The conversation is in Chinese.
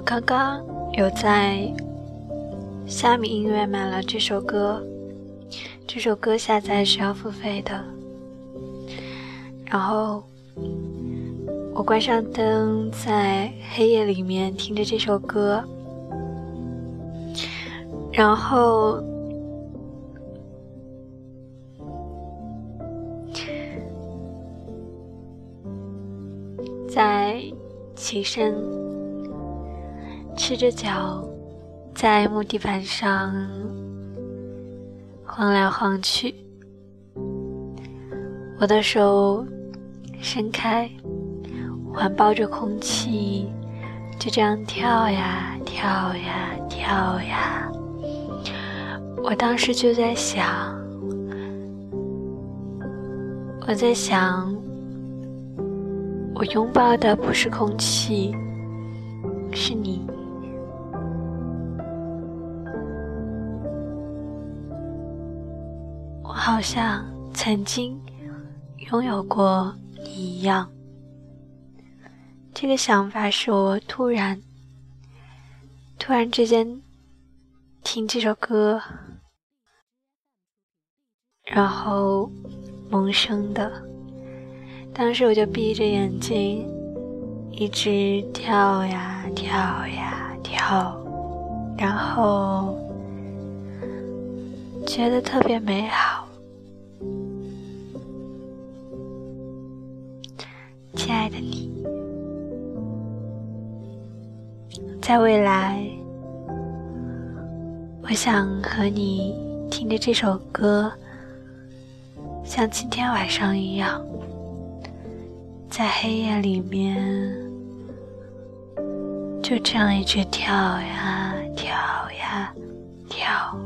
刚刚有在虾米音乐买了这首歌，这首歌下载是要付费的。然后我关上灯，在黑夜里面听着这首歌，然后。在起身，赤着脚，在木地板上晃来晃去。我的手伸开，环抱着空气，就这样跳呀跳呀跳呀。我当时就在想，我在想。我拥抱的不是空气，是你。好像曾经拥有过你一样。这个想法是我突然、突然之间听这首歌，然后萌生的。当时我就闭着眼睛，一直跳呀跳呀跳，然后觉得特别美好。亲爱的你，在未来，我想和你听着这首歌，像今天晚上一样。在黑夜里面，就这样一直跳呀跳呀跳。